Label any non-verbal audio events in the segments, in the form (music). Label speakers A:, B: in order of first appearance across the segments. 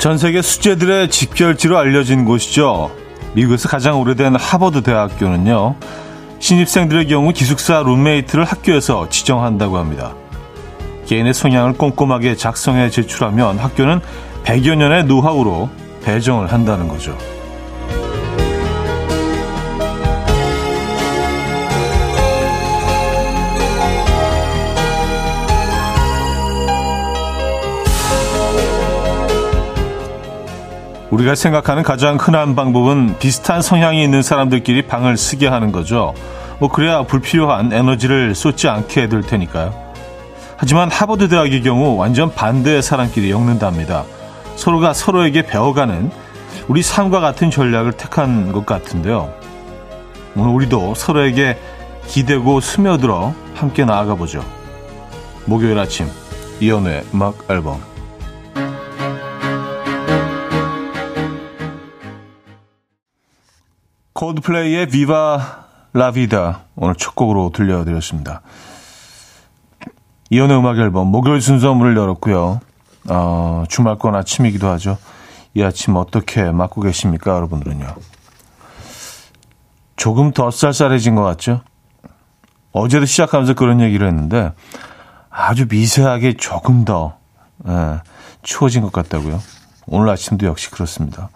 A: 전 세계 수재들의 집결지로 알려진 곳이죠. 미국에서 가장 오래된 하버드 대학교는요. 신입생들의 경우 기숙사 룸메이트를 학교에서 지정한다고 합니다. 개인의 성향을 꼼꼼하게 작성해 제출하면 학교는 100여 년의 노하우로 배정을 한다는 거죠. 우리가 생각하는 가장 흔한 방법은 비슷한 성향이 있는 사람들끼리 방을 쓰게 하는 거죠. 뭐 그래야 불필요한 에너지를 쏟지 않게 될 테니까요. 하지만 하버드 대학의 경우 완전 반대의 사람끼리 엮는답니다. 서로가 서로에게 배워가는 우리 삶과 같은 전략을 택한 것 같은데요. 오늘 우리도 서로에게 기대고 스며들어 함께 나아가 보죠. 목요일 아침 이연우의 음악 앨범 콜드플레이의 비바 라비다 오늘 첫 곡으로 들려드렸습니다. 이연의 음악 앨범 목요일 순서 문을 열었고요. 어, 주말권 아침이기도 하죠. 이 아침 어떻게 맞고 계십니까, 여러분들은요? 조금 더 쌀쌀해진 것 같죠? 어제도 시작하면서 그런 얘기를 했는데 아주 미세하게 조금 더 예, 추워진 것 같다고요. 오늘 아침도 역시 그렇습니다.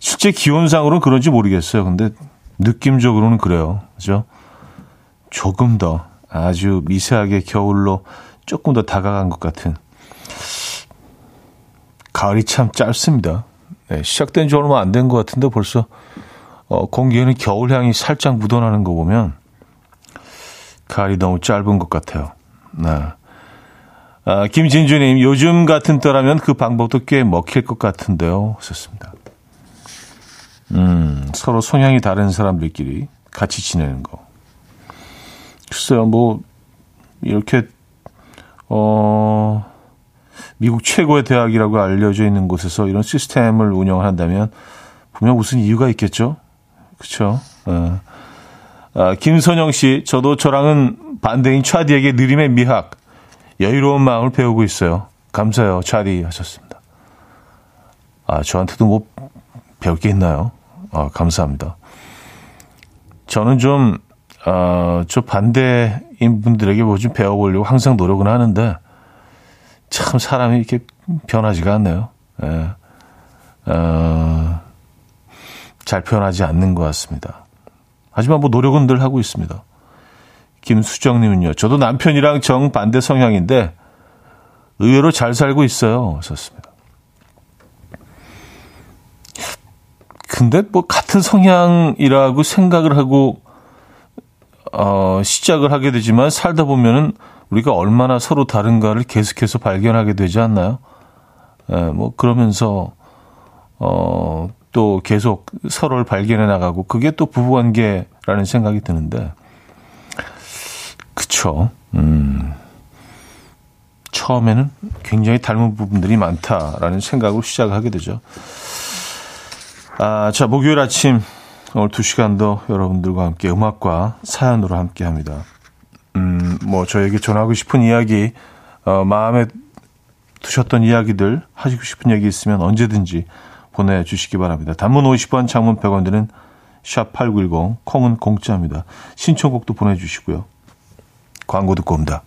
A: 실제 기온상으로는 그런지 모르겠어요. 근데 느낌적으로는 그래요. 그죠? 조금 더 아주 미세하게 겨울로 조금 더 다가간 것 같은. 가을이 참 짧습니다. 네, 시작된 지 얼마 안 된 것 같은데 벌써 어, 공기에는 겨울 향이 살짝 묻어나는 거 보면 가을이 너무 짧은 것 같아요. 네. 아, 김진주님, 요즘 같은 때라면 그 방법도 꽤 먹힐 것 같은데요. 하셨습니다. 음, 서로 성향이 다른 사람들끼리 같이 지내는 거. 글쎄요, 뭐, 이렇게, 어, 미국 최고의 대학이라고 알려져 있는 곳에서 이런 시스템을 운영한다면 분명 무슨 이유가 있겠죠? 그쵸? 어. 아, 김선영 씨, 저도 저랑은 반대인 차디에게 느림의 미학, 여유로운 마음을 배우고 있어요. 감사해요, 차디 하셨습니다. 아, 저한테도 뭐 배울 게 있나요? 아, 감사합니다. 저는 좀, 어, 저 반대인 분들에게 뭐 좀 배워보려고 항상 노력은 하는데, 참 사람이 이렇게 변하지가 않네요. 예. 어, 잘 표현하지 않는 것 같습니다. 하지만 뭐 노력은 늘 하고 있습니다. 김수정님은요, 저도 남편이랑 정반대 성향인데, 의외로 잘 살고 있어요. 썼습니다. 근데 뭐 같은 성향이라고 생각을 하고 어, 시작을 하게 되지만 살다 보면은 우리가 얼마나 서로 다른가를 계속해서 발견하게 되지 않나요? 예, 뭐 그러면서 어, 또 계속 서로를 발견해 나가고 그게 또 부부 관계라는 생각이 드는데 그쵸. 음. 처음에는 굉장히 닮은 부분들이 많다라는 생각으로 시작하게 되죠. 아, 자, 목요일 아침 오늘 두 시간도 여러분들과 함께 음악과 사연으로 함께 합니다. 음, 뭐 저에게 전하고 싶은 이야기, 어, 마음에 두셨던 이야기들, 하시고 싶은 얘기 있으면 언제든지 보내주시기 바랍니다. 단문 50원, 장문 100원 드는 샵8910, 콩은 공짜입니다. 신청곡도 보내주시고요. 광고 듣고 옵니다.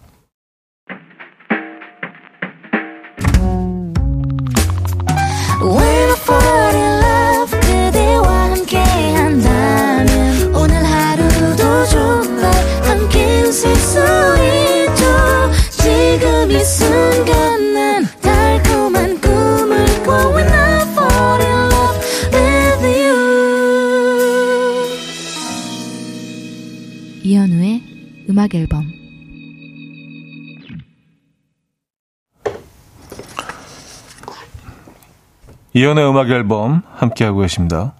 A: 이연의 음악 앨범 함께하고 계십니다.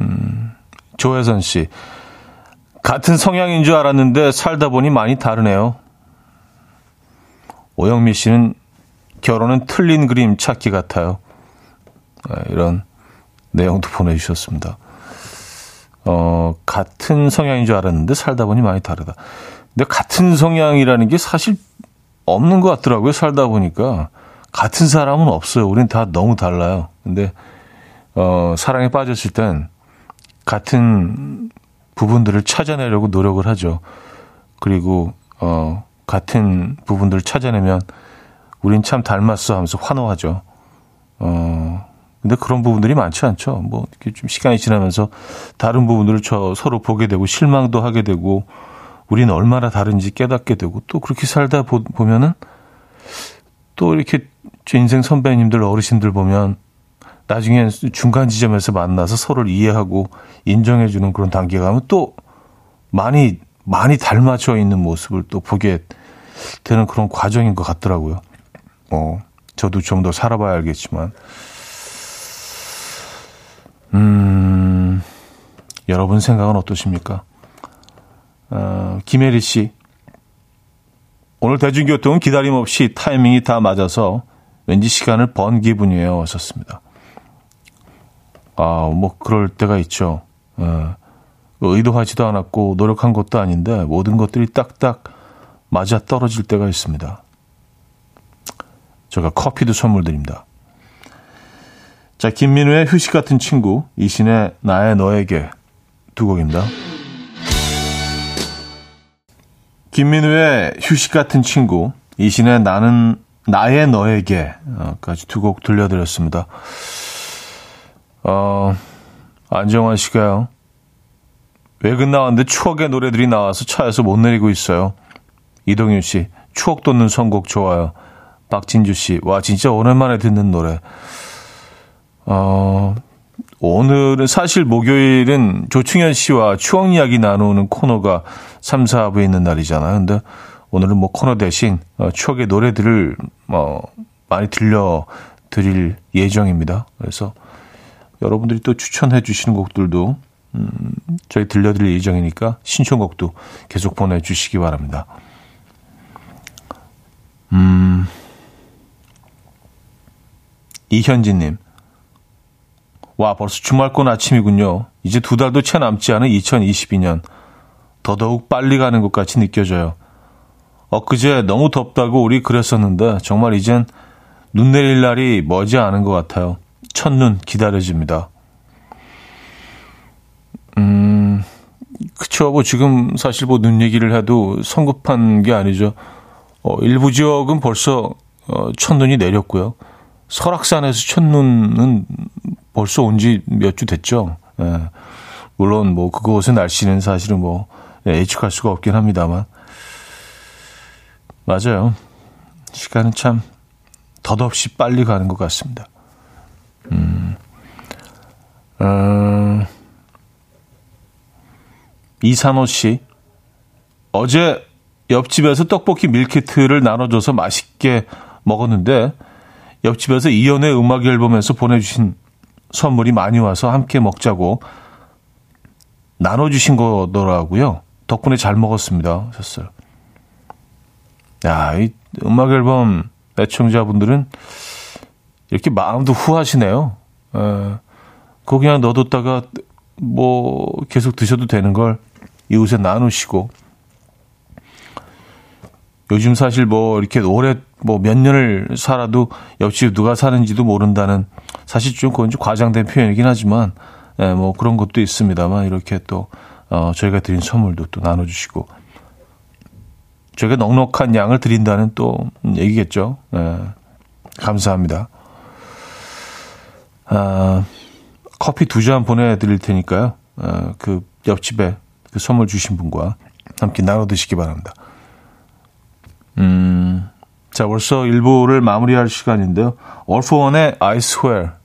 A: 음, 조혜선 씨. 같은 성향인 줄 알았는데 살다 보니 많이 다르네요. 오영미 씨는 결혼은 틀린 그림 찾기 같아요. 네, 이런 내용도 보내주셨습니다. 어, 같은 성향인 줄 알았는데 살다 보니 많이 다르다. 근데 같은 성향이라는 게 사실 없는 것 같더라고요. 살다 보니까. 같은 사람은 없어요. 우린 다 너무 달라요. 근데 어, 사랑에 빠졌을 땐 같은 부분들을 찾아내려고 노력을 하죠. 그리고 어, 같은 부분들을 찾아내면 우린 참 닮았어 하면서 환호하죠. 어, 근데 그런 부분들이 많지 않죠. 뭐, 이렇게 좀 시간이 지나면서 다른 부분들을 저 서로 보게 되고 실망도 하게 되고 우리는 얼마나 다른지 깨닫게 되고 또 그렇게 살다 보, 보면은 또 이렇게 제 인생 선배님들 어르신들 보면 나중에 중간 지점에서 만나서 서로를 이해하고 인정해주는 그런 단계가 하면 또 많이 많이 닮아져 있는 모습을 또 보게 되는 그런 과정인 것 같더라고요. 뭐 저도 좀 더 살아봐야 알겠지만, 음 여러분 생각은 어떠십니까? 어, 김혜리 씨. 오늘 대중교통은 기다림 없이 타이밍이 다 맞아서 왠지 시간을 번 기분이에요. 왔었습니다. 아, 뭐, 그럴 때가 있죠. 예. 의도하지도 않았고 노력한 것도 아닌데 모든 것들이 딱딱 맞아 떨어질 때가 있습니다. 제가 커피도 선물 드립니다. 자, 김민우의 휴식 같은 친구, 이신의 나의 너에게 두 곡입니다. 김민우의 휴식 같은 친구, 이신의 나는 나의 너에게까지 두 곡 들려드렸습니다. 어, 안정환 씨가요. 외근 나왔는데 추억의 노래들이 나와서 차에서 못 내리고 있어요. 이동윤 씨, 추억 돋는 선곡 좋아요. 박진주 씨, 와, 진짜 오랜만에 듣는 노래. 어, 오늘은 사실 목요일은 조충현 씨와 추억 이야기 나누는 코너가 3, 4부에 있는 날이잖아요. 근데 오늘은 뭐 코너 대신 어, 추억의 노래들을 어, 많이 들려 드릴 예정입니다. 그래서 여러분들이 또 추천해 주시는 곡들도 음, 저희 들려드릴 예정이니까 신청곡도 계속 보내주시기 바랍니다. 음, 이현진님. 와, 벌써 주말권 아침이군요. 이제 두 달도 채 남지 않은 2022년. 더더욱 빨리 가는 것 같이 느껴져요. 엊그제 너무 덥다고 우리 그랬었는데 정말 이젠 눈 내릴 날이 머지 않은 것 같아요. 첫눈 기다려집니다. 음, 그쵸. 뭐 지금 사실 뭐 눈 얘기를 해도 성급한 게 아니죠. 어, 일부 지역은 벌써 어, 첫눈이 내렸고요. 설악산에서 첫눈은 벌써 온 지 몇 주 됐죠. 예. 물론 뭐 그곳의 날씨는 사실은 뭐 예, 예측할 수가 없긴 합니다만 맞아요. 시간은 참 덧없이 빨리 가는 것 같습니다. 음, 어, 이산호 씨 어제 옆집에서 떡볶이 밀키트를 나눠줘서 맛있게 먹었는데 옆집에서 이연의 음악 앨범에서 보내주신 선물이 많이 와서 함께 먹자고 나눠주신 거더라고요. 덕분에 잘 먹었습니다. 하셨어요. 야, 이 음악 앨범 애청자분들은 이렇게 마음도 후하시네요. 에, 그거 그냥 넣어뒀다가 뭐 계속 드셔도 되는 걸 이웃에 나누시고 요즘 사실 뭐 이렇게 오래 뭐 몇 년을 살아도 옆집 누가 사는지도 모른다는 사실 좀 그건 좀 과장된 표현이긴 하지만 예, 뭐 그런 것도 있습니다만 이렇게 또 어, 저희가 드린 선물도 또 나눠주시고 저희가 넉넉한 양을 드린다는 또 얘기겠죠. 예, 감사합니다. 아, 커피 두 잔 보내드릴 테니까요. 어, 그 옆집에 그 선물 주신 분과 함께 나눠 드시기 바랍니다. 음, 자, 벌써 일부를 마무리할 시간인데요. 얼포원의 I swear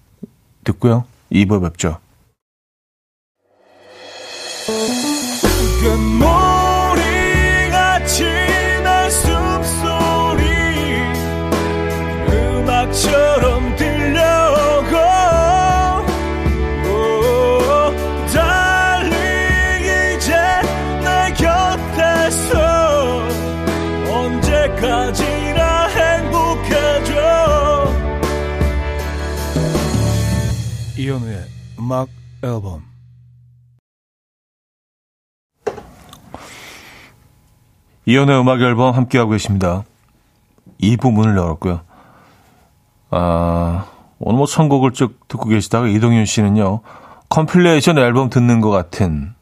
A: 듣고요. 2부 뵙죠. 음악 앨범 이현우의 음악 앨범 함께하고 계십니다. 2부 문을 열었고요. 아, 오늘 뭐 선곡을 쭉 듣고 계시다가 이동윤 씨는요, compilation 앨범 듣는 것 같은,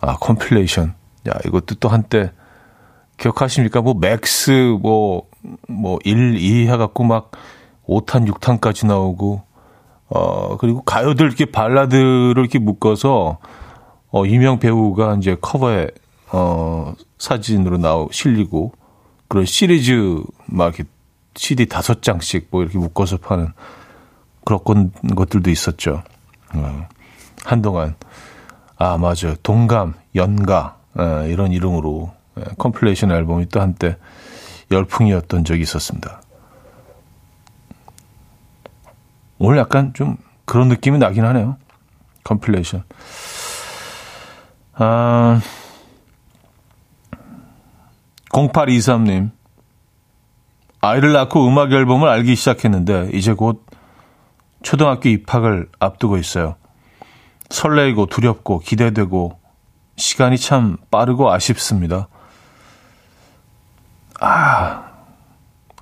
A: 아, compilation. 야, 이것도 또 한때, 기억하십니까? 뭐, Max, 뭐, 뭐, 1, 2 해갖고 막, 5탄, 6탄까지 나오고, 어, 그리고 가요들 이렇게 발라드를 이렇게 묶어서, 어, 유명 배우가 이제 커버에, 어, 사진으로 나오, 실리고, 그런 시리즈, 막 이렇게 CD 다섯 장씩 뭐 이렇게 묶어서 파는 그런 것들도 있었죠. 어, 한동안. 아, 맞아요. 동감, 연가, 에, 이런 이름으로 에, compilation 앨범이 또 한때 열풍이었던 적이 있었습니다. 오늘 약간 좀 그런 느낌이 나긴 하네요. 컴플레이션. 아, 0823님. 아이를 낳고 음악 앨범을 알기 시작했는데 이제 곧 초등학교 입학을 앞두고 있어요. 설레이고 두렵고 기대되고 시간이 참 빠르고 아쉽습니다. 아,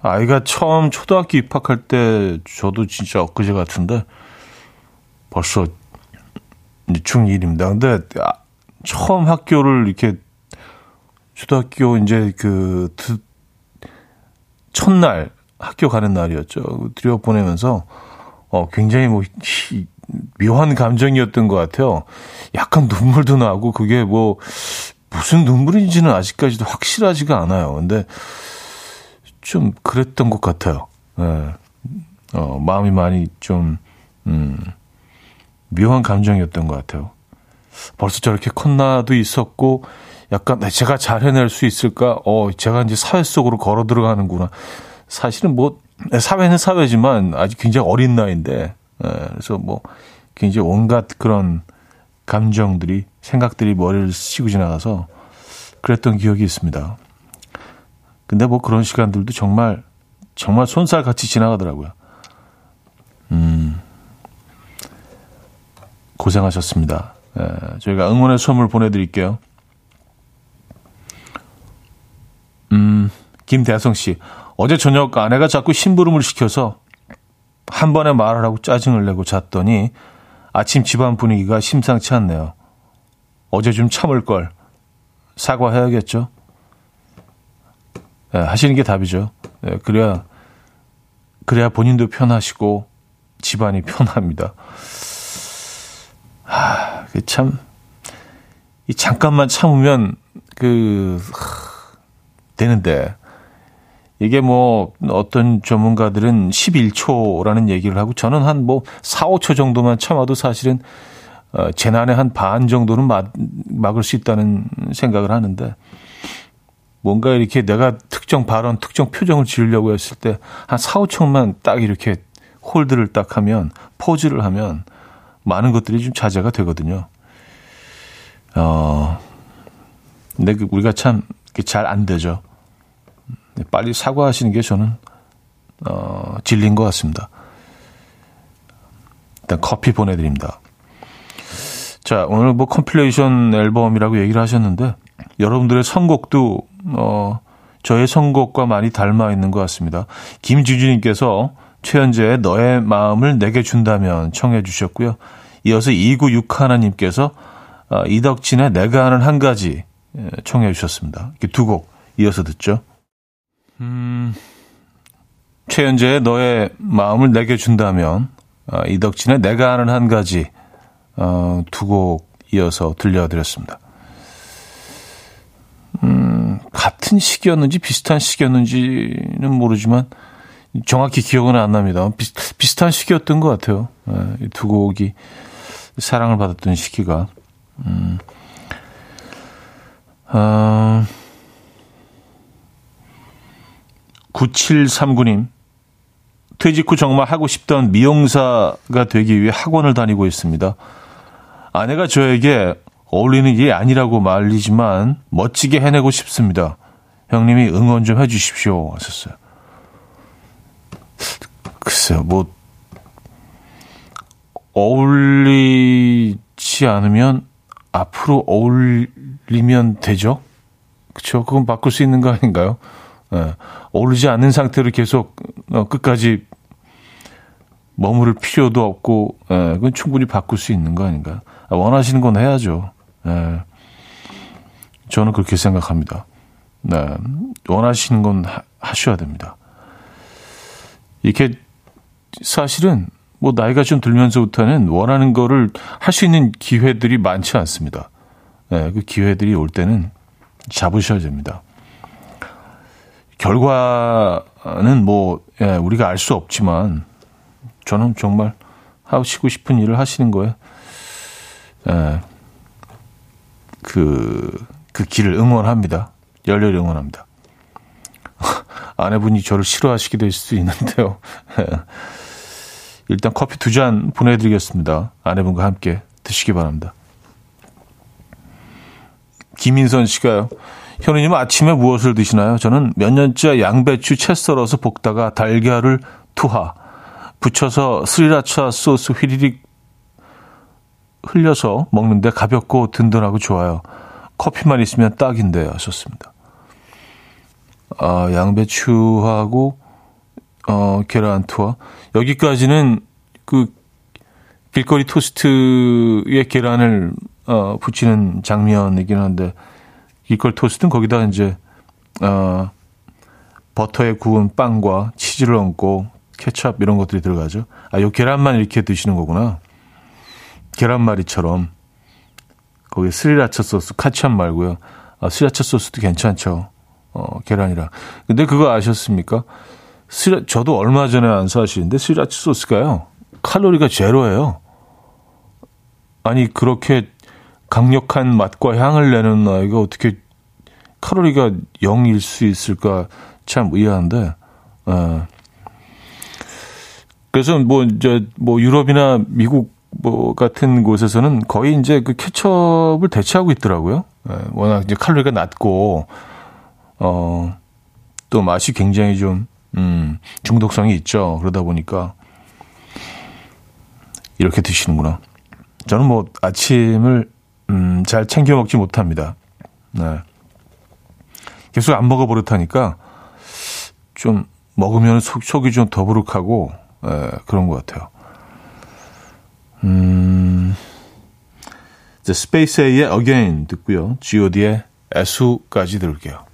A: 아이가 처음 초등학교 입학할 때 저도 진짜 엊그제 같은데 벌써 중1입니다. 근데 아, 처음 학교를 이렇게 초등학교 이제 그 첫날 학교 가는 날이었죠. 들여 보내면서 어 굉장히 뭐 묘한 감정이었던 것 같아요. 약간 눈물도 나고 그게 뭐 무슨 눈물인지는 아직까지도 확실하지가 않아요. 근데 좀 그랬던 것 같아요. 예. 어, 마음이 많이 좀, 음, 묘한 감정이었던 것 같아요. 벌써 저렇게 컸나도 있었고, 약간 네, 제가 잘 해낼 수 있을까? 어, 제가 이제 사회 속으로 걸어 들어가는구나. 사실은 뭐 네, 사회는 사회지만 아직 굉장히 어린 나이인데 예, 그래서 뭐 굉장히 온갖 그런 감정들이 생각들이 머리를 치고 지나가서 그랬던 기억이 있습니다. 근데 뭐 그런 시간들도 정말 정말 손살 같이 지나가더라고요. 음. 고생하셨습니다. 예, 저희가 응원의 선물 보내드릴게요. 음, 김대성 씨. 어제 저녁 아내가 자꾸 심부름을 시켜서 한 번에 말하라고 짜증을 내고 잤더니 아침 집안 분위기가 심상치 않네요. 어제 좀 참을 걸. 사과해야겠죠? 네, 하시는 게 답이죠. 네, 그래야, 그래야 본인도 편하시고 집안이 편합니다. 하, 참, 이 잠깐만 참으면 그, 되는데 이게 뭐 어떤 전문가들은 11초라는 얘기를 하고 저는 한 뭐 4, 5초 정도만 참아도 사실은 어, 재난의 한 반 정도는 막, 막을 수 있다는 생각을 하는데 뭔가 이렇게 내가 특정 발언, 특정 표정을 지으려고 했을 때 한 4, 5초만 딱 이렇게 홀드를 딱 하면 포즈를 하면 많은 것들이 좀 자제가 되거든요. 어, 근데 그 우리가 참 잘 안 되죠. 네, 빨리 사과하시는 게 저는 어, 진리인 것 같습니다. 일단 커피 보내드립니다. 자, 오늘 뭐 compilation 앨범이라고 얘기를 하셨는데 여러분들의 선곡도 어, 저의 선곡과 많이 닮아 있는 것 같습니다. 김주주님께서 최현재의 너의 마음을 내게 준다면 청해 주셨고요. 이어서 2961님께서 어, 이덕진의 내가 하는 한 가지 예, 청해 주셨습니다. 이렇게 두 곡 이어서 듣죠. 음, 최현재의 너의 마음을 내게 준다면 어, 이덕진의 내가 아는 한 가지 어, 두 곡 이어서 들려드렸습니다. 음, 같은 시기였는지 비슷한 시기였는지는 모르지만 정확히 기억은 안 납니다. 비, 비슷한 시기였던 것 같아요. 네, 두 곡이 사랑을 받았던 시기가. 음, 어, 9739님. 퇴직 후 정말 하고 싶던 미용사가 되기 위해 학원을 다니고 있습니다. 아내가 저에게 어울리는 일이 아니라고 말리지만 멋지게 해내고 싶습니다. 형님이 응원 좀 해주십시오. 하셨어요. 글쎄요, 뭐, 어울리지 않으면 앞으로 어울리면 되죠? 그쵸? 그건 바꿀 수 있는 거 아닌가요? 예, 어울리지 않는 상태로 계속 어, 끝까지 머무를 필요도 없고, 예, 그건 충분히 바꿀 수 있는 거 아닌가. 아, 원하시는 건 해야죠. 예. 저는 그렇게 생각합니다. 네. 원하시는 건 하, 하셔야 됩니다. 이렇게 사실은 뭐 나이가 좀 들면서부터는 원하는 거를 할 수 있는 기회들이 많지 않습니다. 네, 그 기회들이 올 때는 잡으셔야 됩니다. 결과는 뭐 예, 우리가 알 수 없지만 저는 정말 하시고 싶은 일을 하시는 거에 예, 그, 그 길을 응원합니다. 열렬히 응원합니다. (laughs) 아내분이 저를 싫어하시게 될 수도 있는데요. (laughs) 일단 커피 두 잔 보내드리겠습니다. 아내분과 함께 드시기 바랍니다. 김인선 씨가요. 현우님 아침에 무엇을 드시나요? 저는 몇 년째 양배추 채 썰어서 볶다가 달걀을 투하, 붙여서 스리라차 소스 휘리릭 흘려서 먹는데 가볍고 든든하고 좋아요. 커피만 있으면 딱인데 하셨습니다. 아, 양배추하고 어, 계란 투하. 여기까지는 그 길거리 토스트에 계란을 어, 붙이는 장면이긴 한데 길거리 토스트는 거기다 이제 어, 버터에 구운 빵과 치즈를 얹고 케찹 이런 것들이 들어가죠. 아, 요 계란만 이렇게 드시는 거구나. 계란말이처럼 거기 스리라차 소스 카찹 말고요. 아, 스리라차 소스도 괜찮죠. 어, 계란이랑. 근데 그거 아셨습니까? 스리, 저도 얼마 전에 안 사시는데 스리라차 소스가요. 칼로리가 제로예요. 아니 그렇게 강력한 맛과 향을 내는 아이가 어떻게 칼로리가 0일 수 있을까 참 의아한데. 어. 그래서 뭐 이제 뭐 유럽이나 미국 뭐 같은 곳에서는 거의 이제 그 케첩을 대체하고 있더라고요. 예, 워낙 이제 칼로리가 낮고 어 또 맛이 굉장히 좀 음, 중독성이 있죠. 그러다 보니까 이렇게 드시는구나. 저는 뭐 아침을 음, 잘 챙겨 먹지 못합니다. 네. 계속 안 먹어 버릇하니까 좀 먹으면 속, 속이 좀 더부룩하고 예, 그런 것 같아요. 음, The Space A의 Again 듣고요. G.O.D의 애수까지 들을게요.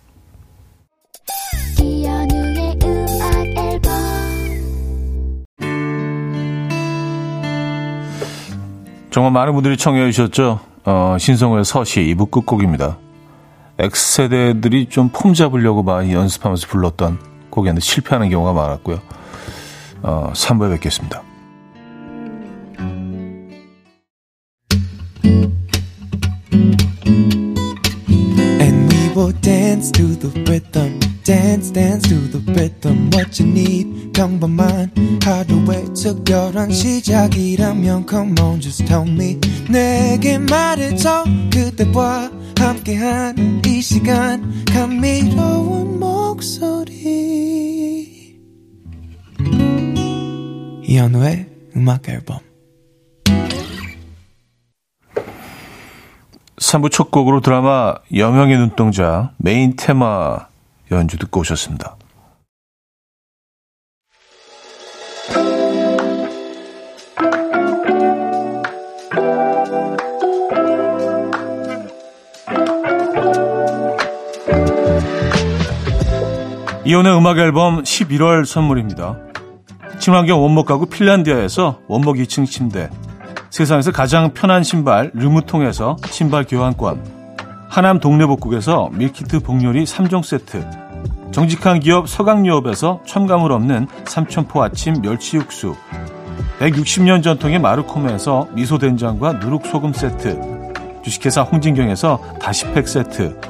A: 정말 많은 분들이 청해 주셨죠. 어, 신성호의 서시 2부 끝곡입니다. X세대들이 좀 폼 잡으려고 많이 연습하면서 불렀던 곡이었는데 실패하는 경우가 많았고요. 어, 3부에 뵙겠습니다. Dance to the rhythm. Dance, dance to the rhythm. What you need, 평범한 하루의 특별한 시작이라면 Come on, just tell me. 내게 말해줘 그대와 함께한 이 시간 감미로운 목소리. 이현우의 음악 앨범. 3부 첫 곡으로 드라마 여명의 눈동자 메인 테마 연주 듣고 오셨습니다. 이혼의 음악 앨범 11월 선물입니다. 친환경 원목 가구 핀란디아에서 원목 2층 침대 세상에서 가장 편한 신발 르무통에서 신발 교환권. 하남 동네복국에서 밀키트 복요리 3종 세트. 정직한 기업 서강유업에서 첨가물 없는 삼천포 아침 멸치 육수. 160년 전통의 마르코메에서 미소된장과 누룩소금 세트. 주식회사 홍진경에서 다시팩 세트.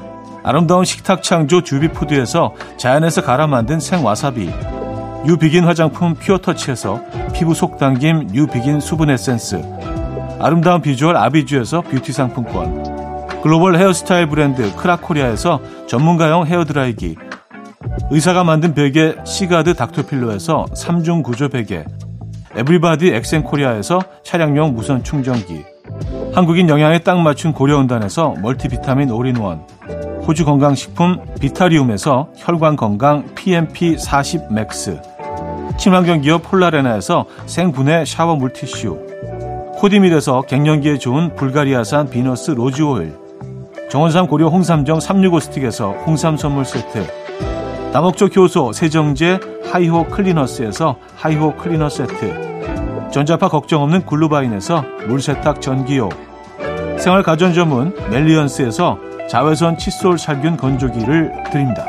A: 아름다운 식탁 창조 주비푸드에서 자연에서 갈아 만든 생와사비. 뉴비긴 화장품 퓨어터치에서 피부 속 당김 뉴비긴 수분 에센스 아름다운 비주얼 아비주에서 뷰티 상품권. 글로벌 헤어스타일 브랜드 크라코리아에서 전문가용 헤어드라이기. 의사가 만든 베개 시가드 닥터필로에서 3중 구조 베개. 에브리바디 엑센코리아에서 차량용 무선 충전기. 한국인 영양에 딱 맞춘 고려은단에서 멀티비타민 올인원. 호주 건강식품 비타리움에서 혈관 건강 PMP40 맥스. 친환경 기업 폴라레나에서 생분해 샤워 물티슈 코디밀에서 갱년기에 좋은 불가리아산 비너스 로즈 오일 정원삼 고려 홍삼정 365 스틱에서 홍삼 선물 세트 다목적 효소 세정제 하이호 클리너스에서 하이호 클리너 세트 전자파 걱정 없는 글루바인에서 물세탁 전기요 생활 가전 전문 멜리언스에서 자외선 칫솔 살균 건조기를 드립니다.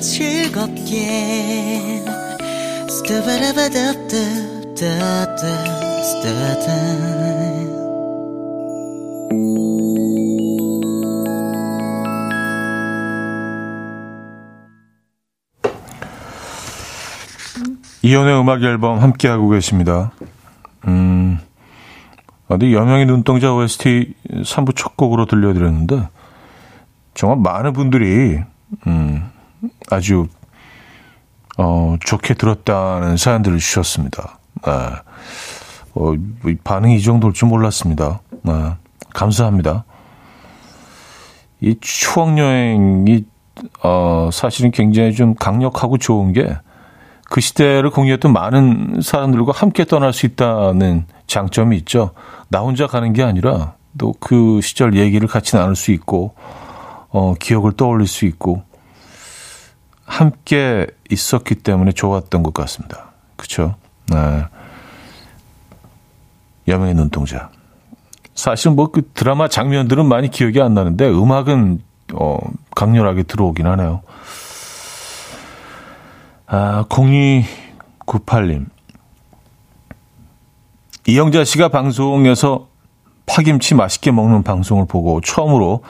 B: 즐겁게
A: 이연의 음악 앨범 함께하고 계십니다. 음, 어디 여명의 눈동자 OST 3부 첫 곡으로 들려드렸는데, 정말 많은 분들이, 음, 아주 어, 좋게 들었다는 사연들을 주셨습니다. 네. 어, 반응이 이 정도일 줄 몰랐습니다. 네. 감사합니다. 이 추억여행이, 어, 사실은 굉장히 좀 강력하고 좋은 게 그 시대를 공유했던 많은 사람들과 함께 떠날 수 있다는 장점이 있죠. 나 혼자 가는 게 아니라 또 그 시절 얘기를 같이 나눌 수 있고, 어, 기억을 떠올릴 수 있고, 함께 있었기 때문에 좋았던 것 같습니다. 그쵸? 네. 여명의 눈동자. 사실 뭐 그 드라마 장면들은 많이 기억이 안 나는데 음악은 어, 강렬하게 들어오긴 하네요. 아, 0298님. 이영자 씨가 방송에서 파김치 맛있게 먹는 방송을 보고 처음으로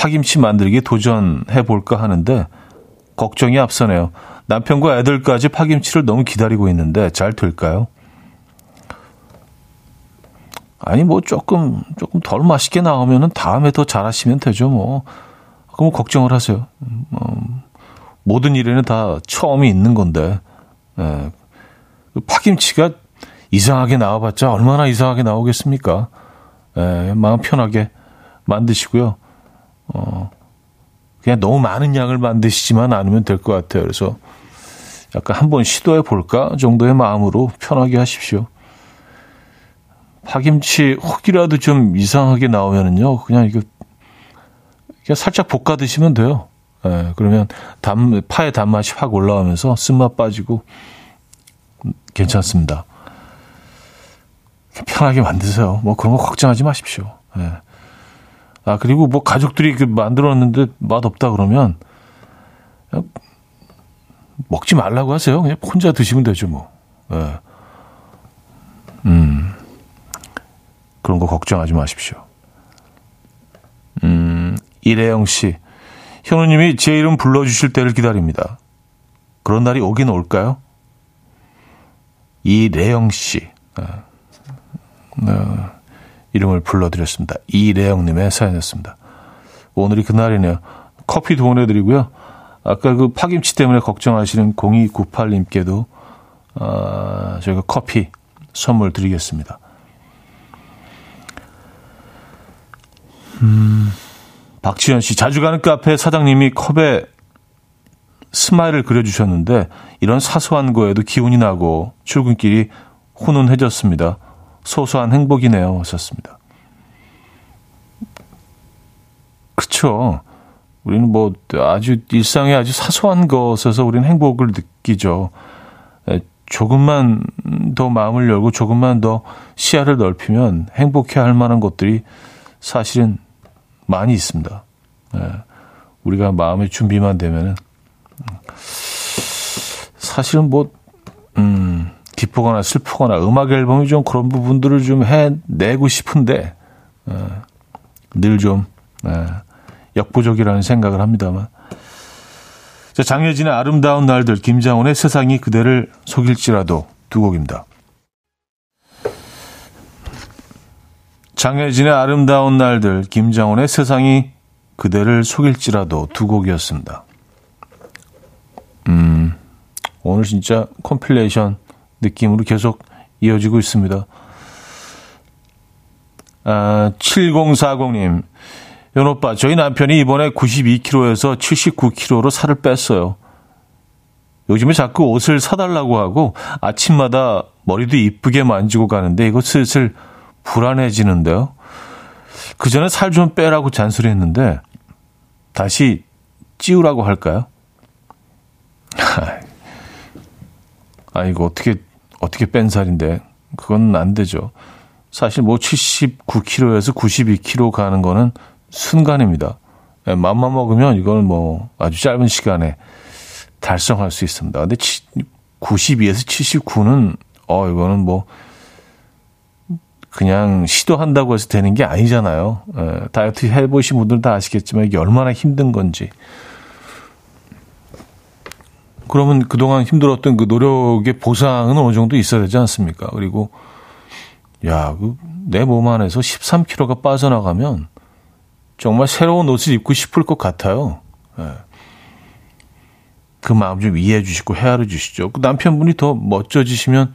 A: 파김치 만들기 도전해 볼까 하는데 걱정이 앞서네요. 남편과 애들까지 파김치를 너무 기다리고 있는데 잘 될까요? 아니 뭐 조금 조금 덜 맛있게 나오면은 다음에 더 잘하시면 되죠 뭐. 그럼 걱정을 하세요. 음, 모든 일에는 다 처음이 있는 건데 예. 파김치가 이상하게 나와봤자 얼마나 이상하게 나오겠습니까? 예, 마음 편하게 만드시고요. 어, 그냥 너무 많은 양을 만드시지만 않으면 될 것 같아요. 그래서 약간 한번 시도해 볼까 정도의 마음으로 편하게 하십시오. 파김치 혹이라도 좀 이상하게 나오면은요, 그냥 이거 그냥 살짝 볶아 드시면 돼요. 예, 그러면 단, 파의 단맛이 확 올라오면서 쓴맛 빠지고 괜찮습니다. 편하게 만드세요. 뭐 그런 거 걱정하지 마십시오. 예. 아, 그리고 뭐 가족들이 그 만들었는데 맛 없다 그러면 먹지 말라고 하세요. 그냥 혼자 드시면 되죠, 뭐. 예. 음. 그런 거 걱정하지 마십시오. 음, 이래영 씨. 현우님이 제 이름 불러주실 때를 기다립니다. 그런 날이 오긴 올까요? 이래영 씨. 네. 네. 이름을 불러드렸습니다. 이래영님의 사연이었습니다. 오늘이 그날이네요. 커피 도원해드리고요. 아까 그 파김치 때문에 걱정하시는 0298님께도 어, 저희가 커피 선물 드리겠습니다. 음, 박지현 씨, 자주 가는 카페 사장님이 컵에 스마일을 그려주셨는데 이런 사소한 거에도 기운이 나고 출근길이 훈훈해졌습니다. 소소한 행복이네요. 하셨습니다. 그렇죠. 우리는 뭐 아주 일상의 아주 사소한 것에서 우리는 행복을 느끼죠. 조금만 더 마음을 열고 조금만 더 시야를 넓히면 행복해 할 만한 것들이 사실은 많이 있습니다. 우리가 마음의 준비만 되면은 사실은 뭐 음, 기쁘거나 슬프거나 음악 앨범이 좀 그런 부분들을 좀 해내고 싶은데 어, 늘좀 어, 역부족이라는 생각을 합니다만 자, 장혜진의 아름다운 날들, 김장훈의 세상이 그대를 속일지라도 두 곡입니다. 장혜진의 아름다운 날들, 김장훈의 세상이 그대를 속일지라도 두 곡이었습니다. 음, 오늘 진짜 compilation 느낌으로 계속 이어지고 있습니다. 아, 7040님, 연오빠, 저희 남편이 이번에 92kg에서 79kg로 살을 뺐어요. 요즘에 자꾸 옷을 사달라고 하고 아침마다 머리도 이쁘게 만지고 가는데 이거 슬슬 불안해지는데요. 그전에 살 좀 빼라고 잔소리했는데 다시 찌우라고 할까요? (laughs) 아 이거 어떻게 어떻게 뺀 살인데 그건 안 되죠. 사실 뭐 79kg에서 92kg 가는 거는 순간입니다. 예, 맘만 먹으면 이거는 뭐 아주 짧은 시간에 달성할 수 있습니다. 근데 92에서 79는 어 이거는 뭐 그냥 시도한다고 해서 되는 게 아니잖아요. 에, 예, 다이어트 해보신 분들 다 아시겠지만 이게 얼마나 힘든 건지. 그러면 그동안 힘들었던 그 노력의 보상은 어느 정도 있어야 되지 않습니까? 그리고 야, 그내 몸 안에서 13kg가 빠져나가면 정말 새로운 옷을 입고 싶을 것 같아요. 예. 그 마음 좀 이해해 주시고 헤아려 주시죠. 그 남편분이 더 멋져지시면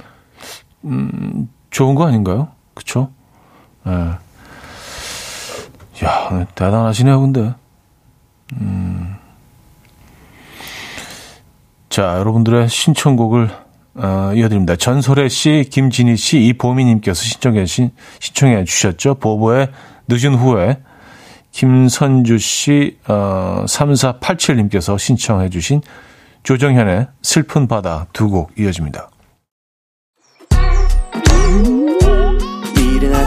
A: 음, 좋은 거 아닌가요? 그쵸? 예. 야, 대단하시네요, 근데. 음. 자, 여러분들의 신청곡을 어, 이어드립니다. 전설의 씨, 김진희 씨, 이보미님께서 신청해, 신 청해 주셨죠. 보보의 늦은 후에 김선주 씨, 어, 3487님께서 신청해 주신 조정현의 슬픈 바다 두 곡 이어집니다.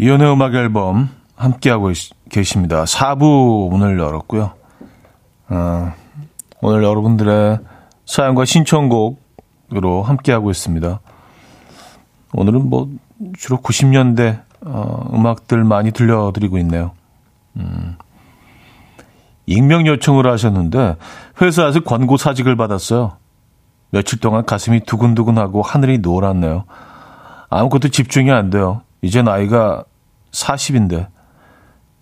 A: 이현우의 음악 앨범 함께하고 계십니다 4부 문을 열었고요 어, 오늘 여러분들의 사연과 신청곡으로 함께하고 있습니다. 오늘은 뭐 주로 90년대 어, 음악들 많이 들려드리고 있네요. 음. 익명 요청을 하셨는데 회사에서 권고 사직을 받았어요. 며칠 동안 가슴이 두근두근하고 하늘이 노랗네요. 아무것도 집중이 안 돼요. 이제 나이가 40인데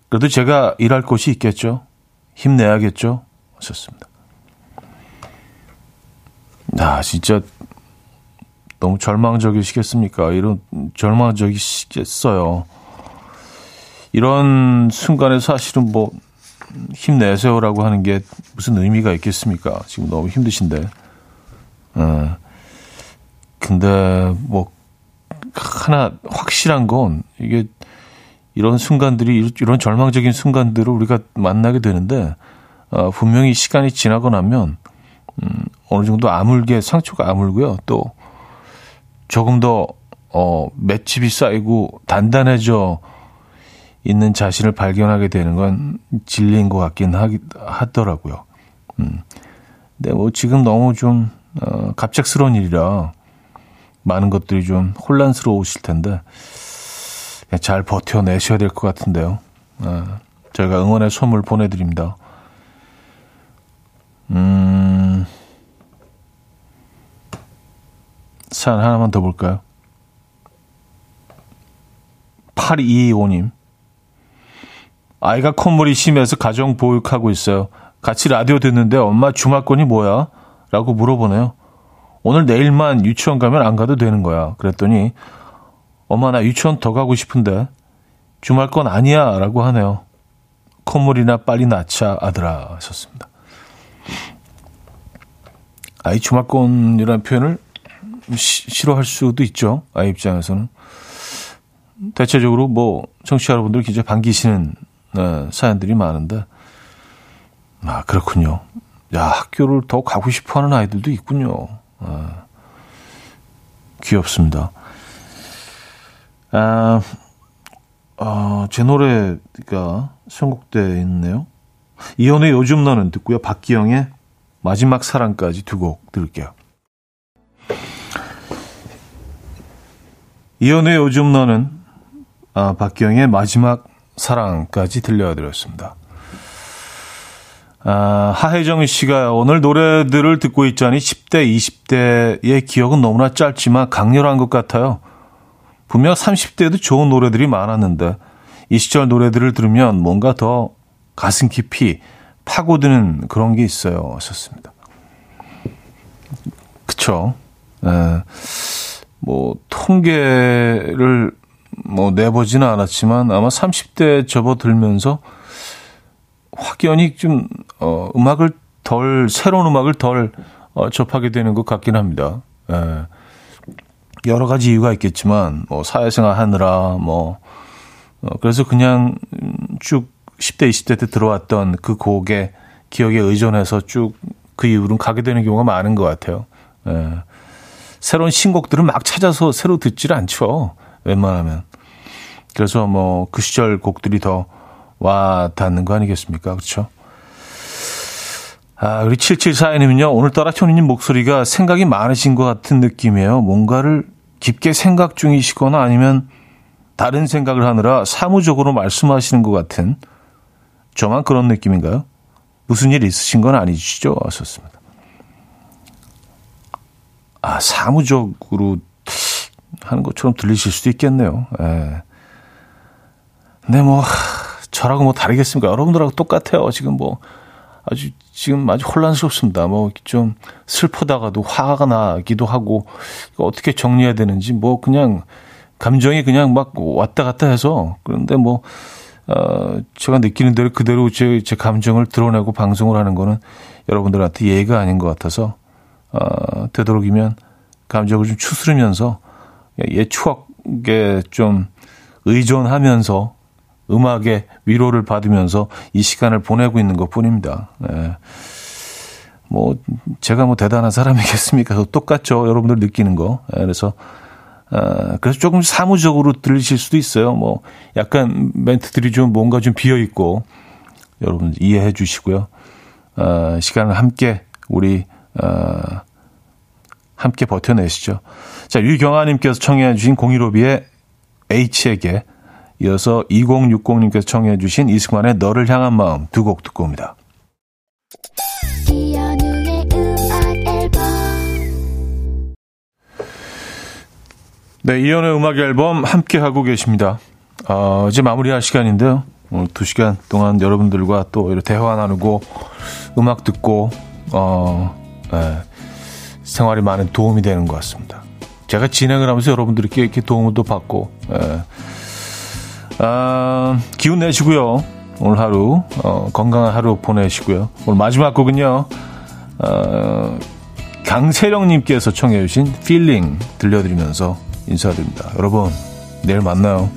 A: 그래도 제가 일할 곳이 있겠죠. 힘내야겠죠. 하셨습니다. 아, 진짜 너무 절망적이시겠습니까? 이런 절망적이시겠어요. 이런 순간에 사실은 뭐 힘내세요라고 하는 게 무슨 의미가 있겠습니까? 지금 너무 힘드신데. 어. 근데 뭐 하나 확실한 건 이게 이런 순간들이 이런 절망적인 순간들을 우리가 만나게 되는데 어, 분명히 시간이 지나고 나면 음, 어느 정도 아물게 상처가 아물고요. 또 조금 더 어, 맷집이 쌓이고 단단해져 있는 자신을 발견하게 되는 건 진리인 것 같긴 하, 하더라고요. 음. 근데 뭐 지금 너무 좀 어, 갑작스러운 일이라 많은 것들이 좀 혼란스러우실 텐데 잘 버텨내셔야 될 것 같은데요. 어, 저희가 응원의 선물 보내드립니다. 음, 사연 하나만 더 볼까요? 8225님. 아이가 콧물이 심해서 가정 보육하고 있어요. 같이 라디오 듣는데 엄마 주말권이 뭐야? 라고 물어보네요. 오늘 내일만 유치원 가면 안 가도 되는 거야. 그랬더니 엄마 나 유치원 더 가고 싶은데 주말권 아니야 라고 하네요. 콧물이나 빨리 낳자 아들아 하셨습니다. 아이 주말권이라는 표현을 시, 싫어할 수도 있죠. 아이 입장에서는. 대체적으로 뭐 청취자 여러분들 굉장히 반기시는 네, 사연들이 많은데 아 그렇군요. 야, 학교를 더 가고 싶어 하는 아이들도 있군요. 아, 귀엽습니다. 아, 어, 제 노래가 선곡되어 있네요. 이연의 요즘 너는 듣고요. 박기영의 마지막 사랑까지 두 곡 들을게요. 이연의 요즘 너는 아, 박기영의 마지막 사랑까지 들려드렸습니다. 아, 하혜정 씨가 오늘 노래들을 듣고 있자니 10대, 20대의 기억은 너무나 짧지만 강렬한 것 같아요. 분명 30대에도 좋은 노래들이 많았는데 이 시절 노래들을 들으면 뭔가 더 가슴 깊이 파고드는 그런 게 있어요. 하셨습니다. 그쵸. 에, 뭐, 통계를 뭐 내보지는 않았지만 아마 30대 접어들면서 확연히 좀, 어, 음악을 덜, 새로운 음악을 덜 어, 접하게 되는 것 같긴 합니다. 에. 여러 가지 이유가 있겠지만, 뭐, 사회생활 하느라, 뭐, 어, 그래서 그냥 쭉 10대, 20대 때 들어왔던 그 곡의 기억에 의존해서 쭉 그 이후로는 가게 되는 경우가 많은 것 같아요. 예. 새로운 신곡들을 막 찾아서 새로 듣질 않죠. 웬만하면. 그래서 뭐 그 시절 곡들이 더 와 닿는 거 아니겠습니까? 그렇죠? 아, 우리 7742님은요, 오늘따라 현우님 목소리가 생각이 많으신 것 같은 느낌이에요. 뭔가를 깊게 생각 중이시거나 아니면 다른 생각을 하느라 사무적으로 말씀하시는 것 같은 저만 그런 느낌인가요? 무슨 일 있으신 건 아니시죠? 하셨습니다. 아, 사무적으로 하는 것처럼 들리실 수도 있겠네요. 예. 근데 뭐, 저라고 뭐 다르겠습니까? 여러분들하고 똑같아요. 지금 뭐, 아주, 지금 아주 혼란스럽습니다. 뭐, 좀 슬프다가도 화가 나기도 하고, 어떻게 정리해야 되는지, 뭐, 그냥, 감정이 그냥 막 왔다 갔다 해서 그런데 뭐 어, 제가 느끼는 대로 그대로 제, 제 감정을 드러내고 방송을 하는 거는 여러분들한테 예의가 아닌 것 같아서 어, 되도록이면 감정을 좀 추스르면서 옛 추억에 좀 의존하면서 음악의 위로를 받으면서 이 시간을 보내고 있는 것 뿐입니다. 네. 뭐, 제가 뭐 대단한 사람이겠습니까? 똑같죠. 여러분들 느끼는 거. 네, 그래서 어, 그래서 조금 사무적으로 들리실 수도 있어요. 뭐 약간 멘트들이 좀 뭔가 좀 비어 있고 여러분 이해해 주시고요. 어, 시간을 함께 우리 어, 함께 버텨내시죠. 자, 유경아님께서 청해 주신 공일오비의 H에게 이어서 2060님께서 청해 주신 이승환의 너를 향한 마음 두 곡 듣고 옵니다. 네, 이연의 음악 앨범 함께 하고 계십니다. 어, 이제 마무리할 시간인데요. 오늘 두 시간 동안 여러분들과 또 이렇게 대화 나누고 음악 듣고 어, 네, 생활이 많은 도움이 되는 것 같습니다. 제가 진행을 하면서 여러분들께 이렇게 도움을 또 받고 네. 아, 기운 내시고요. 오늘 하루 어, 건강한 하루 보내시고요. 오늘 마지막 곡은요. 어, 강세령님께서 청해 주신 필링 들려드리면서 인사드립니다. 여러분, 내일 만나요.